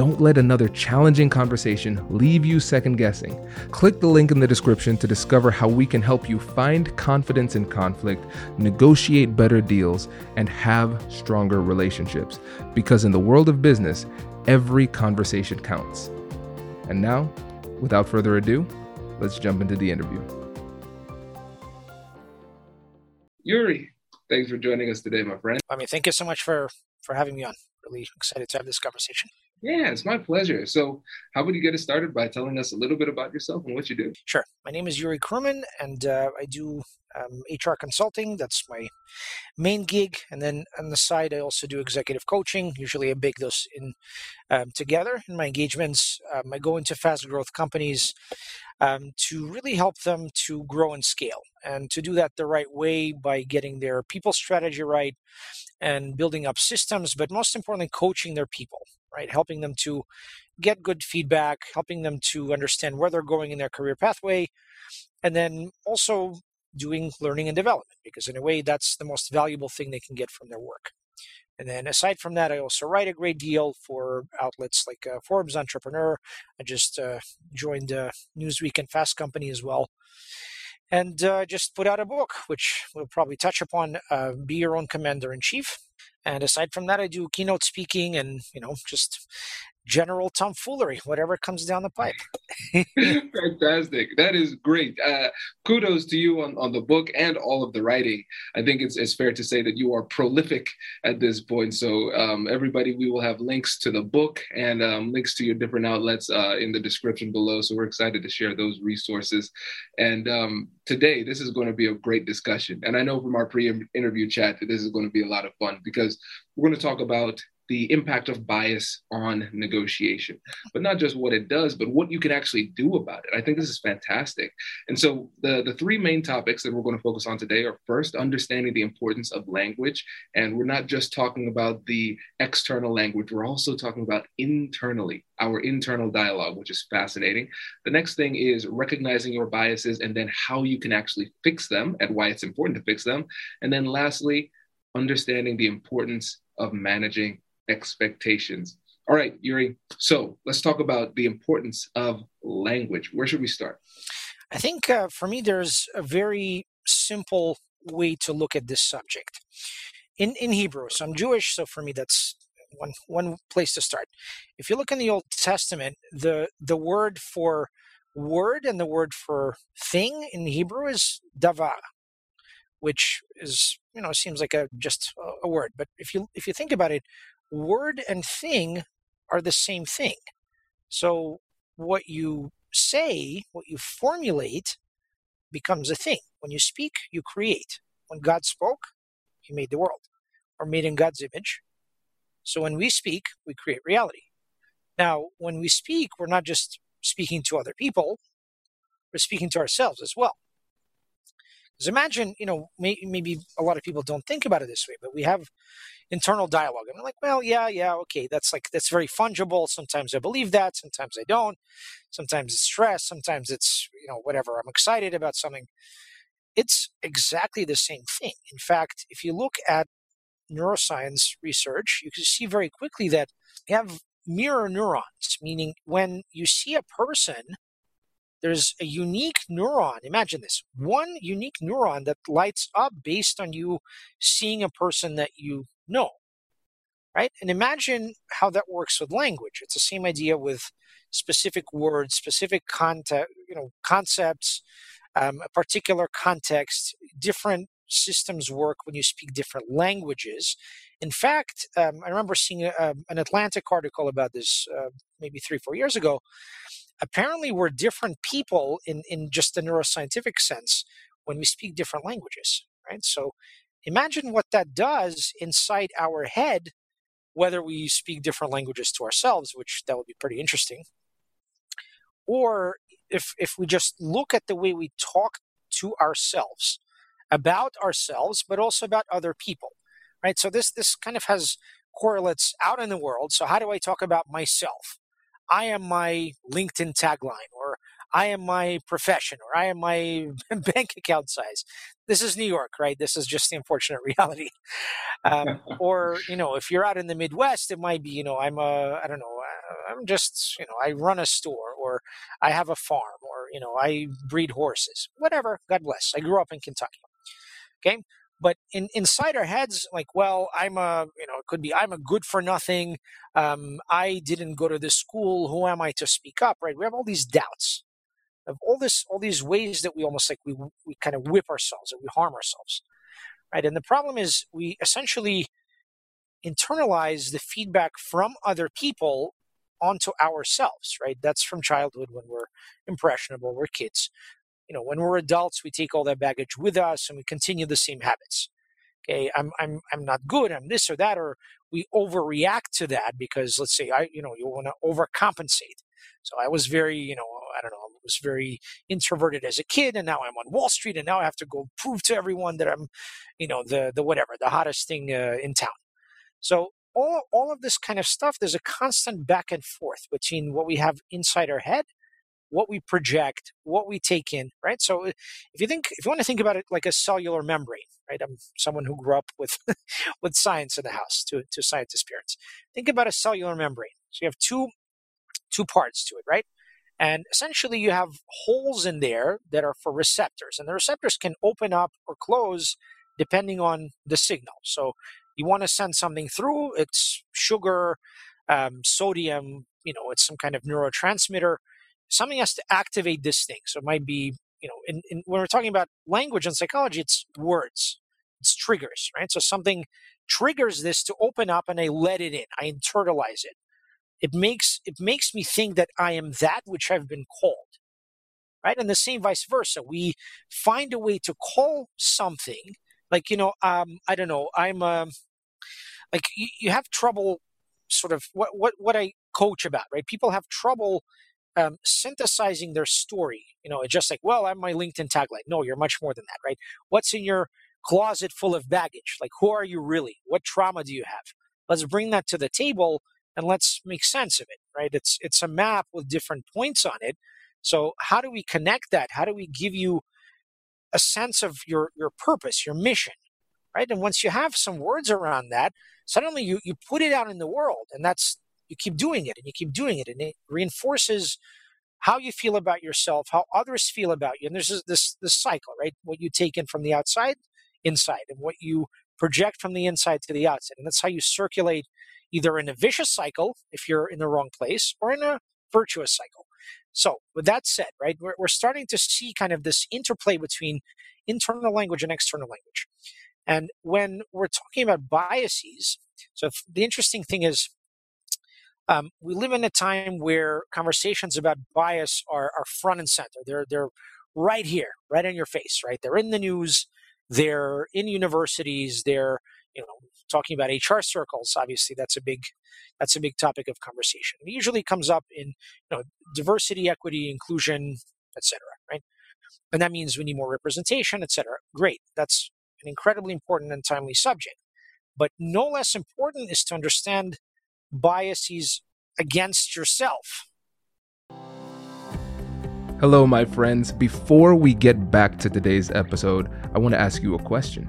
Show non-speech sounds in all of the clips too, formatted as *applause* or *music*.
Don't let another challenging conversation leave you second guessing. Click the link in the description to discover how we can help you find confidence in conflict, negotiate better deals, and have stronger relationships. Because in the world of business, every conversation counts. And now, without further ado, let's jump into the interview. Yuri, thanks for joining us today, my friend. I mean, thank you so much for for having me on. Really excited to have this conversation. Yeah, it's my pleasure. So, how would you get us started by telling us a little bit about yourself and what you do? Sure. My name is Yuri Kruman, and uh, I do um, HR consulting. That's my main gig. And then on the side, I also do executive coaching. Usually, I bake those in um, together in my engagements. Um, I go into fast growth companies um, to really help them to grow and scale, and to do that the right way by getting their people strategy right and building up systems, but most importantly, coaching their people. Right, helping them to get good feedback, helping them to understand where they're going in their career pathway, and then also doing learning and development because in a way that's the most valuable thing they can get from their work. And then aside from that i also write a great deal for outlets like uh, forbes entrepreneur. I just uh, joined uh, newsweek and fast company as well. And uh, just put out a book which we'll probably touch upon uh, be your own commander in chief and aside from that i do keynote speaking and you know just general tomfoolery, whatever comes down the pipe. *laughs* Fantastic. That is great. Uh, kudos to you on, on the book and all of the writing. I think it's, it's fair to say that you are prolific at this point. So, um, everybody, we will have links to the book and um, links to your different outlets uh, in the description below. So, we're excited to share those resources. And um, today, this is going to be a great discussion. And I know from our pre interview chat that this is going to be a lot of fun because we're going to talk about the impact of bias on negotiation, but not just what it does, but what you can actually do about it. I think this is fantastic. And so the, the three main topics that we're going to focus on today are first, understanding the importance of language. And we're not just talking about the external language, we're also talking about internally, our internal dialogue, which is fascinating. The next thing is recognizing your biases and then how you can actually fix them and why it's important to fix them. And then lastly, understanding the importance of managing expectations. All right, Yuri. So let's talk about the importance of language. Where should we start? I think uh, for me, there's a very simple way to look at this subject. In, in Hebrew, so I'm Jewish, so for me, that's one, one place to start. If you look in the Old Testament, the, the word for word and the word for thing in Hebrew is davar, which is, you know, seems like a just a, word. But if you if you think about it, word and thing are the same thing. So what you say, what you formulate, becomes a thing. When you speak, you create. When God spoke, He made the world, or made in God's image. So when we speak, we create reality. Now, when we speak, we're not just speaking to other people, we're speaking to ourselves as well. Because imagine, you know, may, maybe a lot of people don't think about it this way, but we have internal dialogue. I'm like, well, yeah, yeah, okay, that's like that's very fungible. Sometimes I believe that, sometimes I don't. Sometimes it's stress, sometimes it's you know whatever. I'm excited about something. It's exactly the same thing. In fact, if you look at neuroscience research, you can see very quickly that you have mirror neurons, meaning when you see a person, there's a unique neuron. Imagine this one unique neuron that lights up based on you seeing a person that you know. Right? And imagine how that works with language. It's the same idea with specific words, specific content, you know, concepts, um, a particular context, different systems work when you speak different languages. In fact, um, I remember seeing a, um, an Atlantic article about this uh, maybe three, four years ago. Apparently, we're different people in, in just the neuroscientific sense when we speak different languages, right? So imagine what that does inside our head, whether we speak different languages to ourselves, which that would be pretty interesting, or if if we just look at the way we talk to ourselves about ourselves, but also about other people, right? So this this kind of has correlates out in the world. So how do I talk about myself? I am my LinkedIn tagline, or I am my profession, or I am my *laughs* bank account size. This is New York, right? This is just the unfortunate *laughs* reality. Um, *laughs* or you know, if you're out in the Midwest, it might be you know I'm a I don't know I'm just you know I run a store, or I have a farm, or you know I breed horses. Whatever. God bless. I grew up in Kentucky. Okay. But in, inside our heads, like, well, I'm a, you know, it could be I'm a good for nothing. Um, I didn't go to this school. Who am I to speak up? Right? We have all these doubts of all this, all these ways that we almost like we we kind of whip ourselves, and we harm ourselves, right? And the problem is we essentially internalize the feedback from other people onto ourselves, right? That's from childhood when we're impressionable, we're kids you know, when we're adults, we take all that baggage with us and we continue the same habits. Okay, I'm I'm I'm not good. I'm this or that, or we overreact to that because let's say I, you know, you want to overcompensate. So I was very, you know, I don't know, I was very introverted as a kid, and now I'm on Wall Street, and now I have to go prove to everyone that I'm, you know, the the whatever, the hottest thing uh, in town. So all all of this kind of stuff, there's a constant back and forth between what we have inside our head what we project, what we take in, right? So if you think, if you want to think about it like a cellular membrane, right? I'm someone who grew up with *laughs* with science in the house, to to scientist parents. Think about a cellular membrane. So you have two two parts to it, right? And essentially, you have holes in there that are for receptors, and the receptors can open up or close depending on the signal. So you want to send something through, it's sugar, um, sodium, you know, it's some kind of neurotransmitter something has to activate this thing. So it might be, you know, in, in, when we're talking about language and psychology, it's words, it's triggers, right? So something triggers this to open up and I let it in, I internalize it. It makes it makes me think that I am that which I've been called. Right? And the same vice versa. We find a way to call something like, you know, um, I don't know, I'm um, like you, you have trouble sort of what what what I coach about, right? People have trouble um, synthesizing their story. You know, it's just like, well, I'm my LinkedIn tagline. No, you're much more than that, right? What's in your closet full of baggage? Like, who are you really? What trauma do you have? Let's bring that to the table and let's make sense of it, right? It's it's a map with different points on it. So how do we connect that? How do we give you a sense of your your purpose, your mission, right? And once you have some words around that, suddenly you you put it out in the world, and that's you keep doing it and you keep doing it and it reinforces how you feel about yourself how others feel about you and there's this, this cycle right? What you take in from the outside inside and what you project from the inside to the outside and that's how you circulate either in a vicious cycle if you're in the wrong place or in a virtuous cycle. So with that said right we're, we're starting to see kind of this interplay between internal language and external language. And when we're talking about biases so the interesting thing is um, we live in a time where conversations about bias are, are front and center. They're they're right here, right in your face, right? They're in the news. They're in universities. They're you know talking about HR circles. Obviously, that's a big that's a big topic of conversation. It usually comes up in you know diversity, equity, inclusion, etc. Right? and that means we need more representation, etc. Great, that's an incredibly important and timely subject. But no less important is to understand biases against yourself. Hello, my friends. Before we get back to today's episode, I want to ask you a question.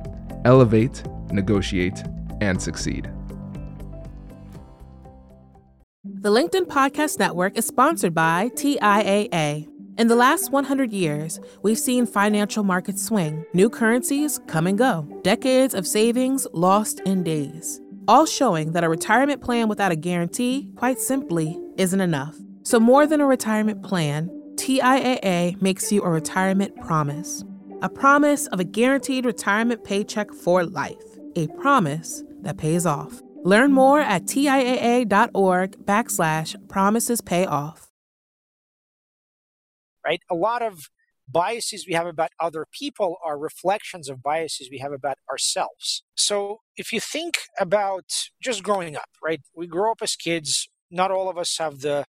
elevate, negotiate, and succeed. The LinkedIn Podcast Network is sponsored by TIAA. In the last 100 years, we've seen financial markets swing, new currencies come and go, decades of savings lost in days, all showing that a retirement plan without a guarantee, quite simply, isn't enough. So, more than a retirement plan, TIAA makes you a retirement promise a promise of a guaranteed retirement paycheck for life, a promise that pays off. Learn more at TIAA.org backslash promises pay off. Right? A lot of biases we have about other people are reflections of biases we have about ourselves. So if you think about just growing up, right? We grow up as kids. Not all of us have the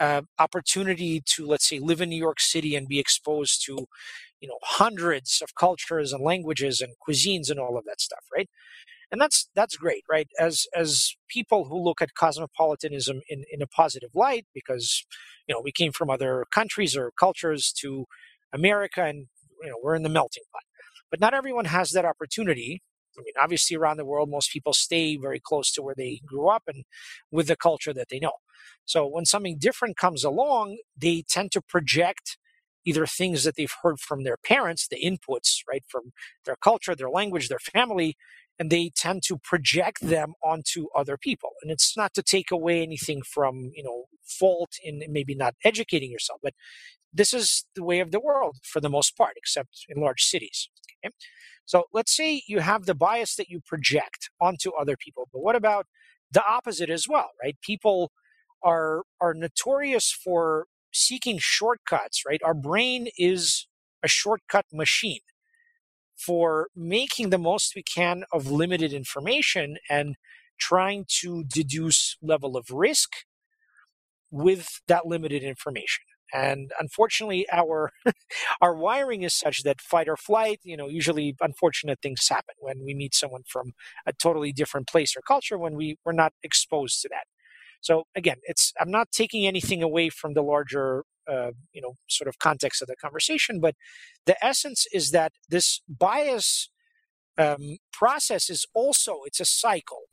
uh, opportunity to, let's say, live in New York City and be exposed to, you know hundreds of cultures and languages and cuisines and all of that stuff right? And that's that's great right? As as people who look at cosmopolitanism in in a positive light because you know we came from other countries or cultures to america and you know we're in the melting pot. But not everyone has that opportunity i mean obviously around the world most people stay very close to where they grew up and with the culture that they know so when something different comes along they tend to project either things that they've heard from their parents, the inputs, right, from their culture, their language, their family, and they tend to project them onto other people. And it's not to take away anything from, you know, fault in maybe not educating yourself, but this is the way of the world for the most part, except in large cities. Okay? So let's say you have the bias that you project onto other people, but what about the opposite as well, right? People are are notorious for seeking shortcuts, right? Our brain is a shortcut machine for making the most we can of limited information and trying to deduce level of risk with that limited information and unfortunately our *laughs* our wiring is such that fight or flight you know usually unfortunate things happen when we meet someone from a totally different place or culture when we we're not exposed to that so again, it's I'm not taking anything away from the larger uh, you know sort of context of the conversation, but the essence is that this bias um, process is also it's a cycle,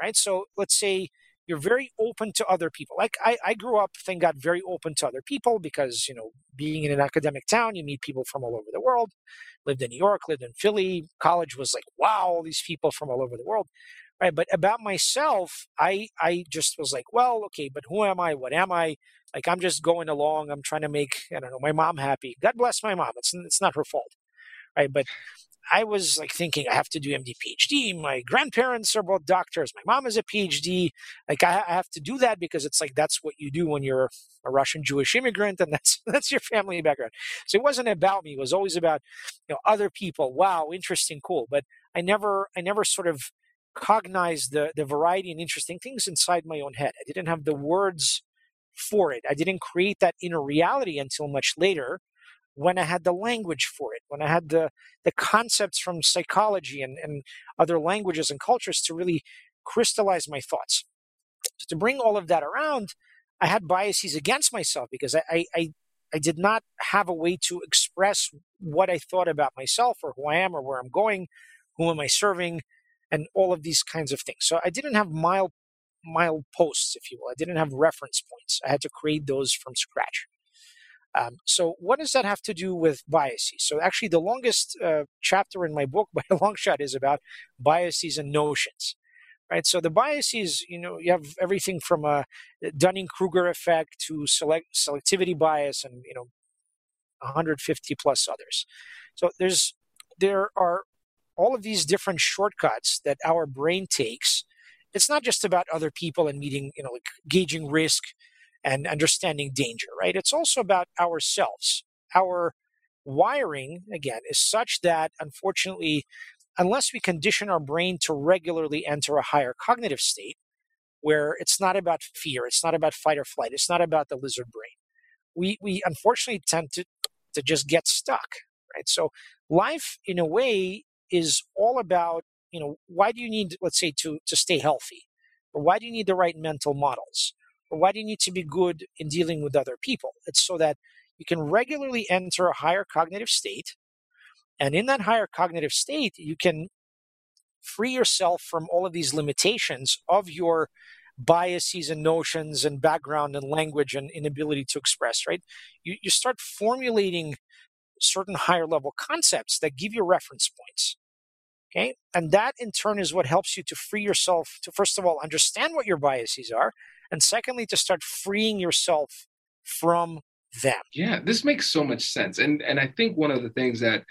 right? So let's say you're very open to other people. Like I, I grew up, thank God, very open to other people because you know being in an academic town, you meet people from all over the world. Lived in New York, lived in Philly. College was like wow, all these people from all over the world. Right but about myself i i just was like well okay but who am i? What am i? Like i'm just going along. I'm trying to make i don't know my mom happy. God bless my mom. It's, it's not her fault. Right but i was like thinking i have to do md phd my grandparents are both doctors. My mom is a phd like I, I have to do that because it's like that's what you do when you're a russian jewish immigrant and *laughs* that's that's your family background. So it wasn't about me. It was always about you know other people. Wow interesting cool. But i never i never sort of cognized the the variety and interesting things inside my own head. I didn't have the words for it. I didn't create that inner reality until much later when I had the language for it, when I had the the concepts from psychology and, and other languages and cultures to really crystallize my thoughts. So to bring all of that around, I had biases against myself because I, I, I did not have a way to express what I thought about myself or who I am or where I'm going, who am I serving, and all of these kinds of things. So I didn't have mile mile posts, if you will. I didn't have reference points. I had to create those from scratch. Um, so what does that have to do with biases? So actually, the longest uh, chapter in my book, *laughs* by a long shot, is about biases and notions. Right. So the biases, you know, you have everything from a Dunning-Kruger effect to select selectivity bias, and you know, 150 plus others. So there's there are all of these different shortcuts that our brain takes. It's not just about other people and meeting, you know, like gauging risk and understanding danger, right? It's also about ourselves. Our wiring, again, is such that unfortunately, unless we condition our brain to regularly enter a higher cognitive state, where it's not about fear, it's not about fight or flight, it's not about the lizard brain, we, we unfortunately tend to, to just get stuck, right? So life, in a way, is all about, you know, why do you need, let's say, to, to stay healthy? Or why do you need the right mental models? Why do you need to be good in dealing with other people? It's so that you can regularly enter a higher cognitive state. And in that higher cognitive state, you can free yourself from all of these limitations of your biases and notions and background and language and inability to express, right? You, you start formulating certain higher level concepts that give you reference points. Okay. And that in turn is what helps you to free yourself to, first of all, understand what your biases are. And secondly, to start freeing yourself from them. Yeah, this makes so much sense. And and I think one of the things that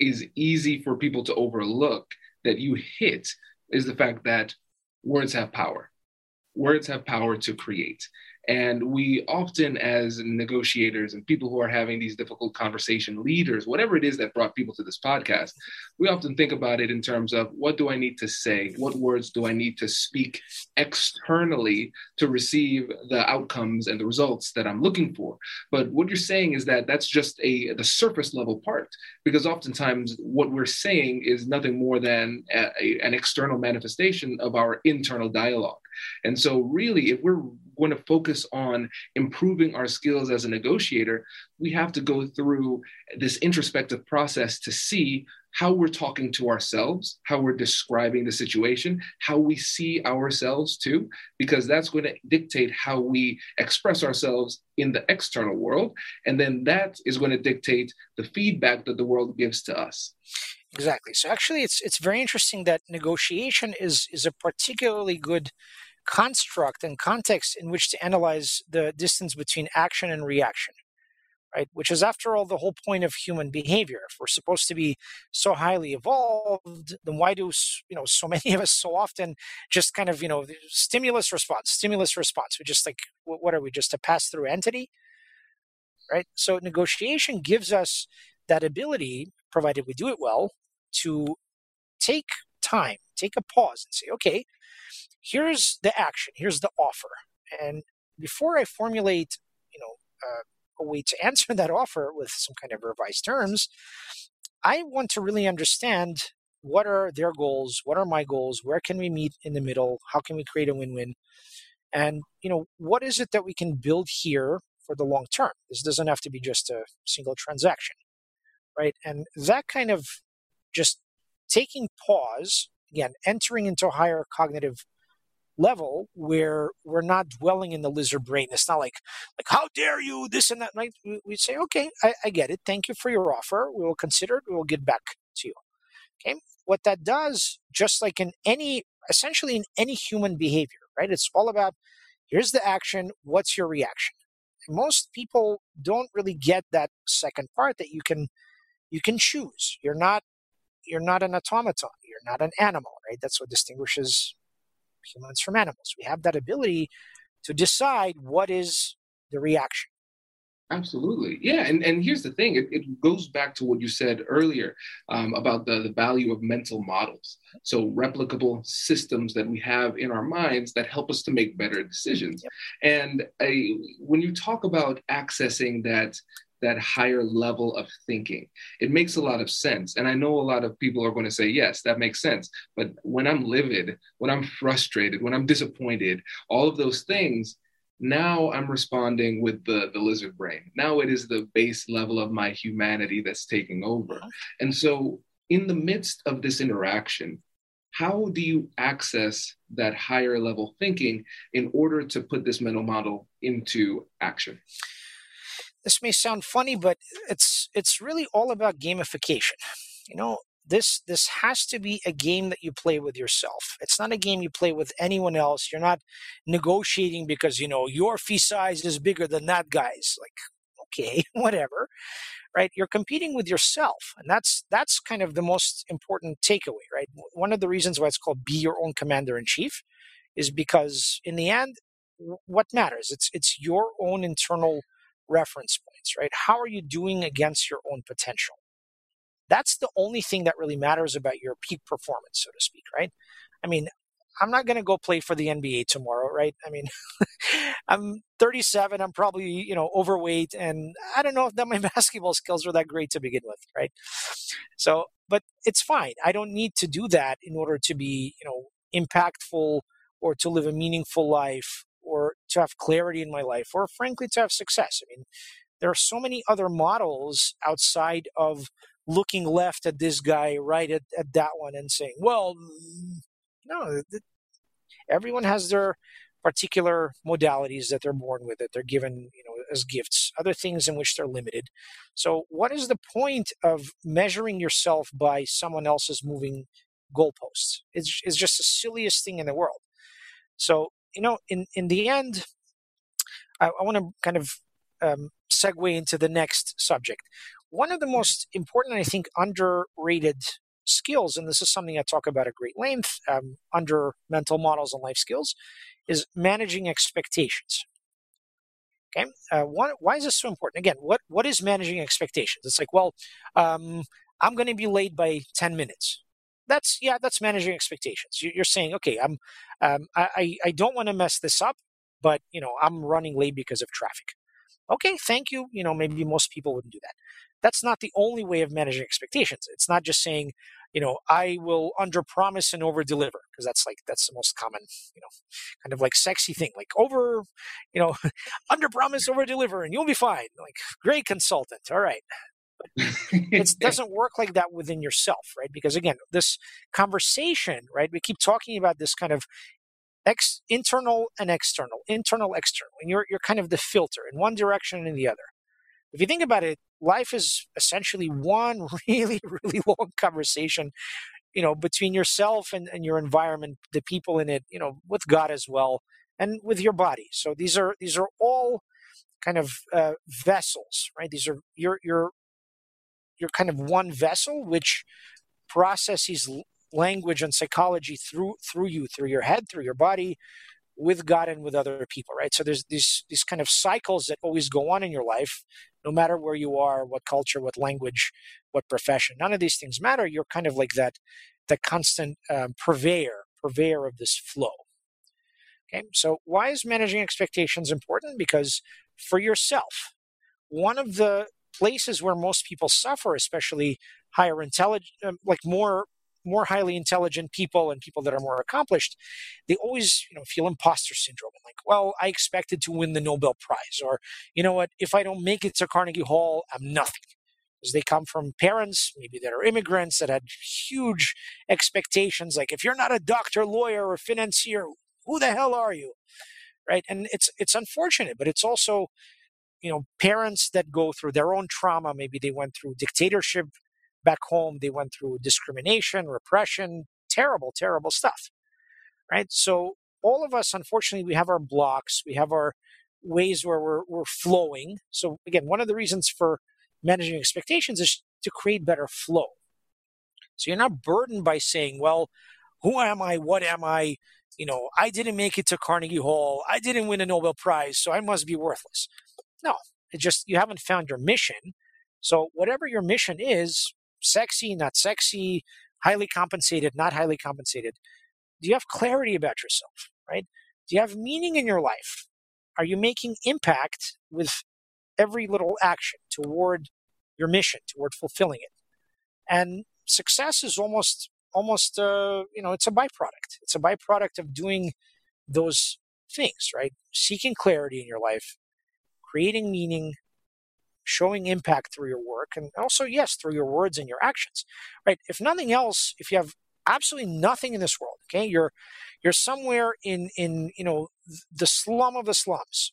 is easy for people to overlook that you hit is the fact that words have power. Words have power to create. And we often, as negotiators and people who are having these difficult conversation leaders, whatever it is that brought people to this podcast, we often think about it in terms of what do I need to say? What words do I need to speak externally to receive the outcomes and the results that I'm looking for? But what you're saying is that that's just a the surface level part, because oftentimes what we're saying is nothing more than a, a, an external manifestation of our internal dialogue. And so, really, if we're going to focus on improving our skills as a negotiator, we have to go through this introspective process to see how we're talking to ourselves, how we're describing the situation, how we see ourselves too, because that's going to dictate how we express ourselves in the external world. And then that is going to dictate the feedback that the world gives to us. Exactly. So actually it's it's very interesting that negotiation is is a particularly good construct and context in which to analyze the distance between action and reaction right? Which is after all the whole point of human behavior. If we're supposed to be so highly evolved then why do you know so *laughs* many of us so often just kind of you know stimulus response stimulus response? We just like what are we just a pass through entity? Right? So negotiation gives us that ability provided we do it well to take time take a pause and say okay here's the action, here's the offer. And before I formulate, you know, uh, a way to *laughs* answer that offer with some kind of revised terms, I want to really understand what are their goals, what are my goals, where can we meet in the middle, how can we create a win-win, and you know, what is it that we can build here for the long term? This doesn't have to be just a single transaction, right? And that kind of just taking pause again, entering into a higher cognitive level where we're not dwelling in the lizard brain. It's not like, like how dare you, this and that. Right? We say, okay, I, I get it. Thank you for your offer. We will consider it. We will get back to you. Okay. What that does, just like in any, essentially in any human behavior, right? It's all about here's the action. What's your reaction? And most people don't really get that second part that you can you can choose. You're not you're not an automaton. You're not an animal, right? That's what distinguishes humans from animals. We have that ability to decide what is the reaction. Absolutely. Yeah. And, and here's the thing it, it goes back to what you said earlier um, about the, the value of mental models. So, replicable systems that we have in our minds that help us to make better decisions. Yep. And I, when you talk about accessing that that higher level of thinking. It makes a lot of sense. And I know a lot of people are going to say, yes, that makes sense. But when I'm livid, when I'm frustrated, when I'm disappointed, all of those things, now I'm responding with the, the lizard brain. Now it is the base level of my humanity that's taking over. And so, in the midst of this interaction, how do you access that higher level thinking in order to put this mental model into action? This may sound funny, but it's it's really all about gamification. You know, this this has to be a game that you play with yourself. It's not a game you play with anyone else. You're not negotiating because you know your fee size is bigger than that guy's. Like okay, *laughs* whatever, right? You're competing with yourself, and that's that's kind of the most important takeaway, right? One of the reasons why it's called be your own commander in chief is because in the end, what matters it's it's your own internal reference points, right? How are you doing against your own potential? That's the only thing that really matters about your peak performance, so to speak, right? I mean, I'm not going to go play for the NBA tomorrow, right? I mean, *laughs* I'm 37. I'm probably, you know, overweight, and I don't know if that my *laughs* basketball skills are that great to begin with, right? So, but it's fine. I don't need to do that in order to be, you know, impactful or to live a meaningful life or to have clarity in my life or frankly to have success. I mean, there are so many other models outside of looking left at this guy, right at, at that one, and saying, well, mm, no, everyone has their particular modalities that they're born with that they're given you know as gifts other things in which they're limited. So what is the point of measuring yourself by someone else's moving goalposts? It's, it's just the silliest thing in the world. So you know in in the end i, I want to kind of um, segue into the next subject one of the most important i think underrated skills, and this is something I talk about at great length um, under mental models and life skills, is managing expectations. Okay, uh, why, why is this so important? Again, what what is managing expectations? It's like, well, um, I'm going to be late by ten minutes. That's yeah, that's managing expectations. You're saying, okay, I'm, um, I I don't want to mess this up, but you know, I'm running late because of traffic. Okay, thank you. You know, maybe most people wouldn't do that that's not the only way of managing expectations. It's not just saying, you know, I will under promise and over deliver because that's like that's the most common, you know, kind of like sexy thing, like over, you know, *laughs* under promise, over deliver, and you'll be fine. Like great consultant. All right. It *laughs* doesn't work like that within yourself, right? Because again, this conversation, right? We keep talking about this kind of ex- internal and external, internal, external, and you're you're kind of the filter in one direction and in the other. If you think about it, life is essentially one *laughs* really, really long conversation, you know, between yourself and, and your environment, the people in it, you know, with God as well, and with your body. So these are these are all kind of uh, vessels, right? These are you're you're you're kind of one vessel which processes language and psychology through through you, through your head, through your body, with God and with other people, right? So there's these these kind of cycles that always go on in your life, no matter where you are, what culture, what language, what profession. None of these things matter. You're kind of like that, the constant um, purveyor, purveyor of this flow. Okay, so why is managing expectations important? Because for yourself, one of the places where most people suffer, especially higher intelligence, um, like more more highly intelligent people and people that are more accomplished, they always, you know, feel imposter syndrome. Like, well, I expected to win the Nobel Prize, or you know what, if I don't make it to Carnegie Hall, I'm nothing. Because they come from parents, maybe that are immigrants that had huge expectations. Like, if you're not a doctor, lawyer, or financier, who the hell are you? Right? And it's it's unfortunate, but it's also you know parents that go through their own trauma maybe they went through dictatorship back home they went through discrimination repression terrible terrible stuff right? So all of us unfortunately we have our blocks we have our ways where we're, we're flowing. So again one of the reasons for managing expectations is to create better flow. So you're not burdened by saying well who am i? What am i? You know i didn't make it to carnegie hall. I didn't win a nobel prize so i must be worthless no it just you haven't found your mission so whatever your mission is sexy, not sexy, highly compensated, not highly compensated? Do you have clarity about yourself, right? Do you have meaning in your life? Are you making impact with every little action toward your mission, toward fulfilling it? And success is almost, almost, uh, you know, it's a byproduct. It's a byproduct of doing those things, right? Seeking clarity in your life, creating meaning, showing impact through your work and also yes through your words and your actions right? If nothing else if you have absolutely nothing in this world okay? You're you're somewhere in in you know the slum of the slums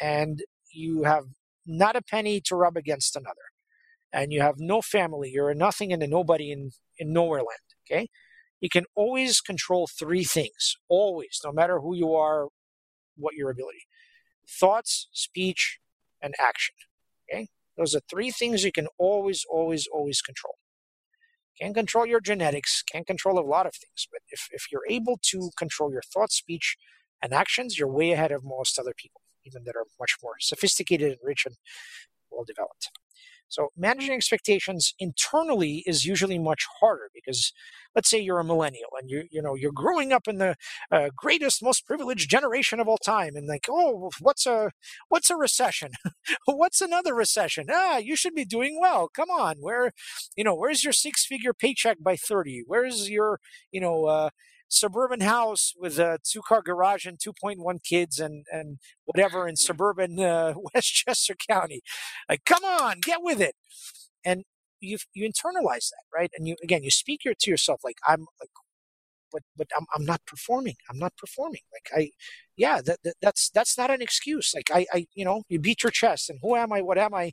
and you have not a penny to rub against another and you have no family you're a nothing and a nobody in in nowhere land okay? You can always control three things always no matter who you are what your ability thoughts speech and action Okay, those are three things you can always, always, always control. Can't control your genetics, can't control a lot of things, but if, if you're able to control your thoughts, speech, and actions, you're way ahead of most other people, even that are much more sophisticated and rich and well developed. So managing expectations internally is usually much harder because let's say you're a millennial and you you know you're growing up in the uh, greatest most privileged generation of all time and like oh what's a what's a recession? *laughs* What's another recession? Ah you should be doing well. Come on. Where you know where's your six figure paycheck by 30 where's your you know uh, suburban house with a two car garage and 2.1 kids and, and whatever in suburban uh, *laughs* Westchester County. Like, come on, get with it. And you you internalize that, right? And you again, you speak your, to yourself like, I'm like, but but I'm, I'm not performing. I'm not performing. Like I, yeah, that, that that's that's not an excuse. Like I I you know you beat your chest and who am I? What am I?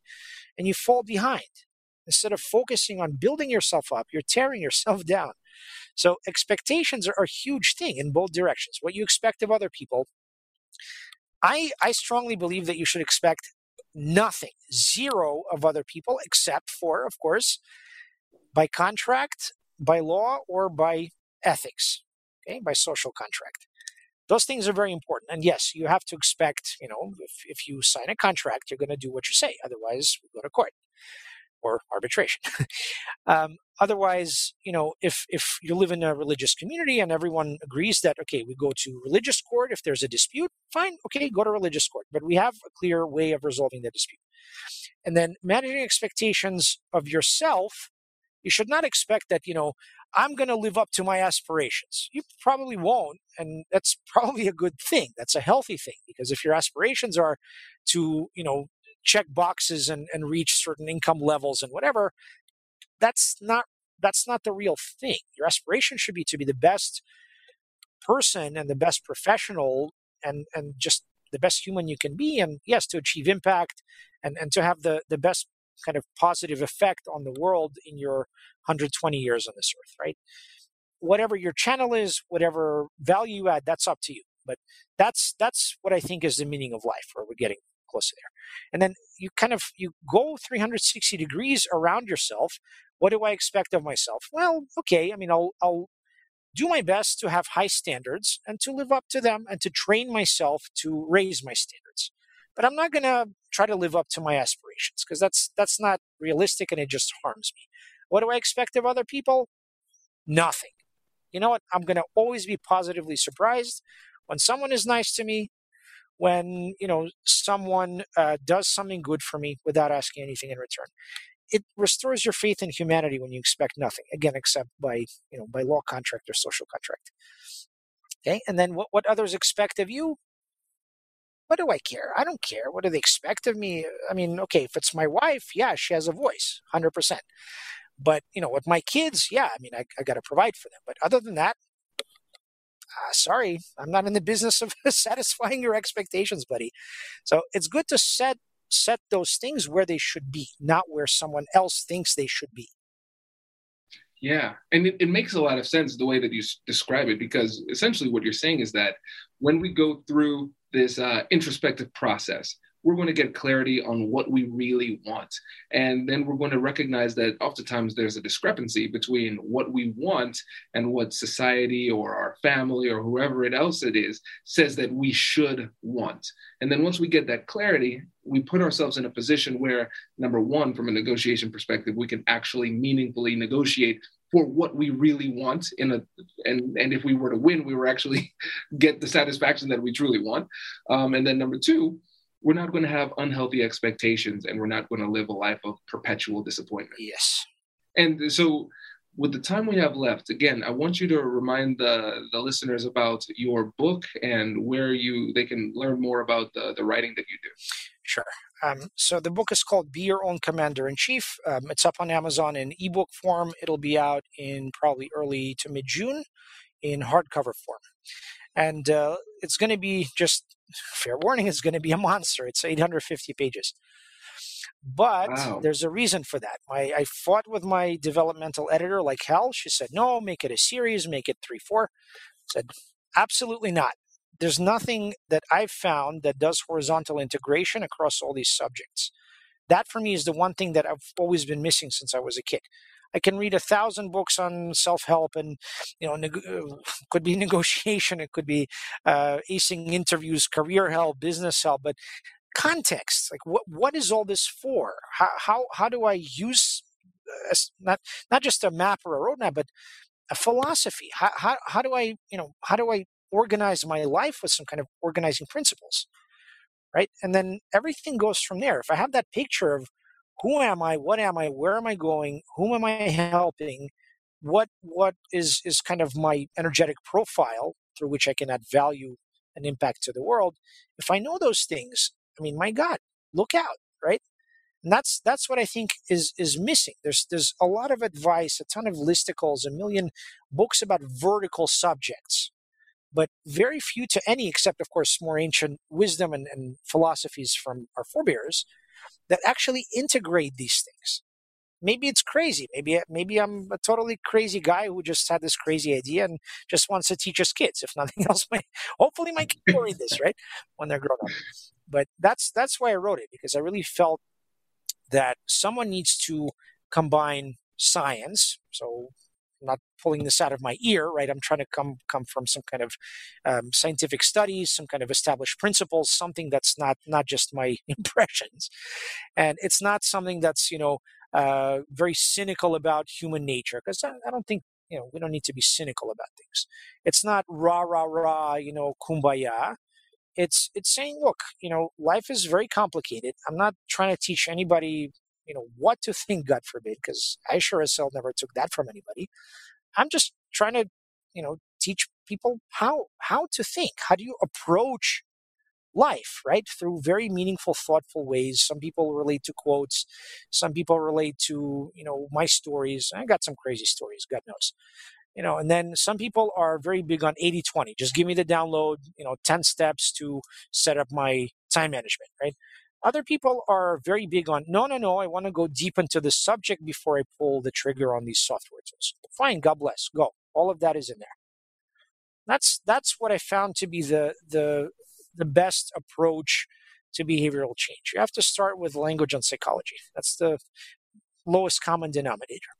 And you fall behind instead of focusing on building yourself up. You're tearing *laughs* yourself down. So expectations are a huge thing in both directions. What you expect of other people, I I strongly believe that you should expect nothing, zero of other people, except for, of course, by contract, by law, or by ethics, okay, by social contract. Those things are very important. And yes, you have to expect, you know, if, if you sign a contract, you're going to do what you say. Otherwise, we go to court or arbitration. *laughs* um, otherwise, you know, if if you live in a religious community and everyone agrees that okay, we go to religious court if there's a dispute, fine, okay, go to religious court. But we have a clear way of resolving the dispute. And then managing expectations of yourself, you should not expect that you know I'm going to live up to my aspirations. You probably won't, and that's *laughs* probably a good thing. That's a healthy thing because if your aspirations are to, you know, check boxes and, and reach certain income levels and whatever that's not that's not the real thing. Your aspiration should be to be the best person and the best professional and and just the best human you can be and yes to achieve impact and and to have the the best kind of positive effect on the world in your 120 years on this earth right? Whatever your channel is whatever value you add that's up to you. But that's that's what i think is the meaning of life where we're getting there. And then you kind of you go 360 degrees around yourself. What do I expect of myself? Well, okay, I mean, I'll I'll do my best to have high standards and to live up to them and to train myself to raise my standards. But I'm not going to try to live up to my aspirations because that's that's not realistic and it just harms me. What do I expect of other people? Nothing. You know what? I'm going to always be positively surprised when someone is nice to me, when you know someone uh, does something good for me without asking anything in return. It restores your faith in humanity when you expect nothing again except by you know by law contract or social contract. Okay and then what, what others expect of you? What do i care? I don't care. What do they expect of me? I mean okay if it's my wife yeah she has a voice 100% but you know with my kids yeah i mean i, I got to provide for them. But other than that uh, sorry, I'm not in the business of *laughs* satisfying your expectations, buddy. So it's good to set set those things where they should be, not where someone else thinks they should be. Yeah, and it, it makes a lot of sense the way that you s- describe it because essentially what you're saying is that when we go through this uh, introspective process, we're going to get clarity on what we really want. And then we're going to recognize that oftentimes there's a discrepancy between what we want and what society or our family or whoever it else it is says that we should want. And then once we get that clarity, we put ourselves in a position where, number one, from a negotiation perspective, we can actually meaningfully negotiate for what we really want in a and and if we were to win we were actually *laughs* get the satisfaction that we truly want um, and then number two we're not going to have unhealthy expectations and we're not going to live a life of perpetual disappointment. Yes. And so with the time we have left, again, I want you to remind the, the listeners about your book and where you they can learn more about the, the writing that you do. Sure. Um, so the book is called Be Your Own Commander in Chief. Um, it's up on Amazon in ebook form. It'll be out in probably early to mid June in hardcover form. And uh, it's going to be just fair warning, it's going to be a monster. It's 850 pages. But wow. there's a reason for that. My, I fought with my developmental editor like hell. She said, no, make it a series, make it three, four. I said, absolutely not. There's nothing that I've found that does horizontal integration across all these subjects. that for me is the one thing that I've always been missing since I was a kid. I can read a thousand books on self-help and you know neg- uh, *laughs* could be *laughs* negotiation, it could be uh, acing interviews, career help, business help, but context like what what is all this for? How how how do I use uh, not not just a map or a roadmap, but a philosophy? How how how do I you know how do I organize my life with some kind of organizing principles? Right, and then everything goes from there. If I have that picture of who am I? What am I? Where am I going? Whom am I *laughs* helping? What what is is kind of my energetic profile through which I can add value and impact to the world? If I know those things, I mean, my God, look out, right? And that's that's what I think is is missing. There's there's a lot of advice, a ton of listicles, a million books about vertical subjects, but very few to any, except of course more ancient wisdom and, and philosophies from our forebears that actually integrate these things. Maybe it's crazy. Maybe maybe I'm a totally crazy guy who just had this crazy idea and just wants to teach his kids. If *laughs* nothing else, my hopefully my kids will read this right when they're grown up. But that's that's why I wrote it because I really felt that someone needs to combine science, so not pulling this out of my ear, right? I'm trying to come come from some kind of um, scientific studies, some kind of established principles, something that's not not just my *laughs* impressions, and it's not something that's you know uh, very cynical about human nature because I, I don't think you know we don't need to be cynical about things. It's not rah rah rah, you know, kumbaya. It's it's saying, look, you know, life is very complicated. I'm not trying to teach anybody you know what to think god forbid because i sure as hell never took that from anybody. I'm just trying to you know teach people how how to think how do you approach life right through very meaningful thoughtful ways. Some people relate to quotes some people relate to you know my stories. I got some crazy stories god knows you know and then some people are very big on 80 20 just give me the download you know 10 steps to set up my time management right other people are very big on no, no, no. I want to go deep into the subject before I pull the trigger on these software tools. Fine, God bless. Go. All of that is in there. That's that's what I found to be the the the best approach to behavioral change. You have to start with language and psychology. That's the lowest common denominator.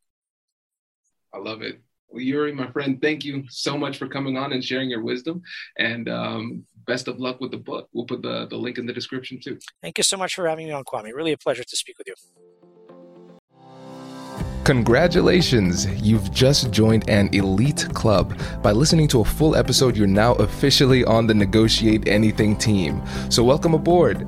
I love it. Well, Yuri, my friend, thank you so much for coming on and sharing your wisdom. And um, best of luck with the book. We'll put the, the link in the description too. Thank you so much for having me on, Kwame. Really a pleasure to speak with you. Congratulations! You've just joined an elite club. By listening to a full episode, you're now officially on the Negotiate Anything team. So, welcome aboard.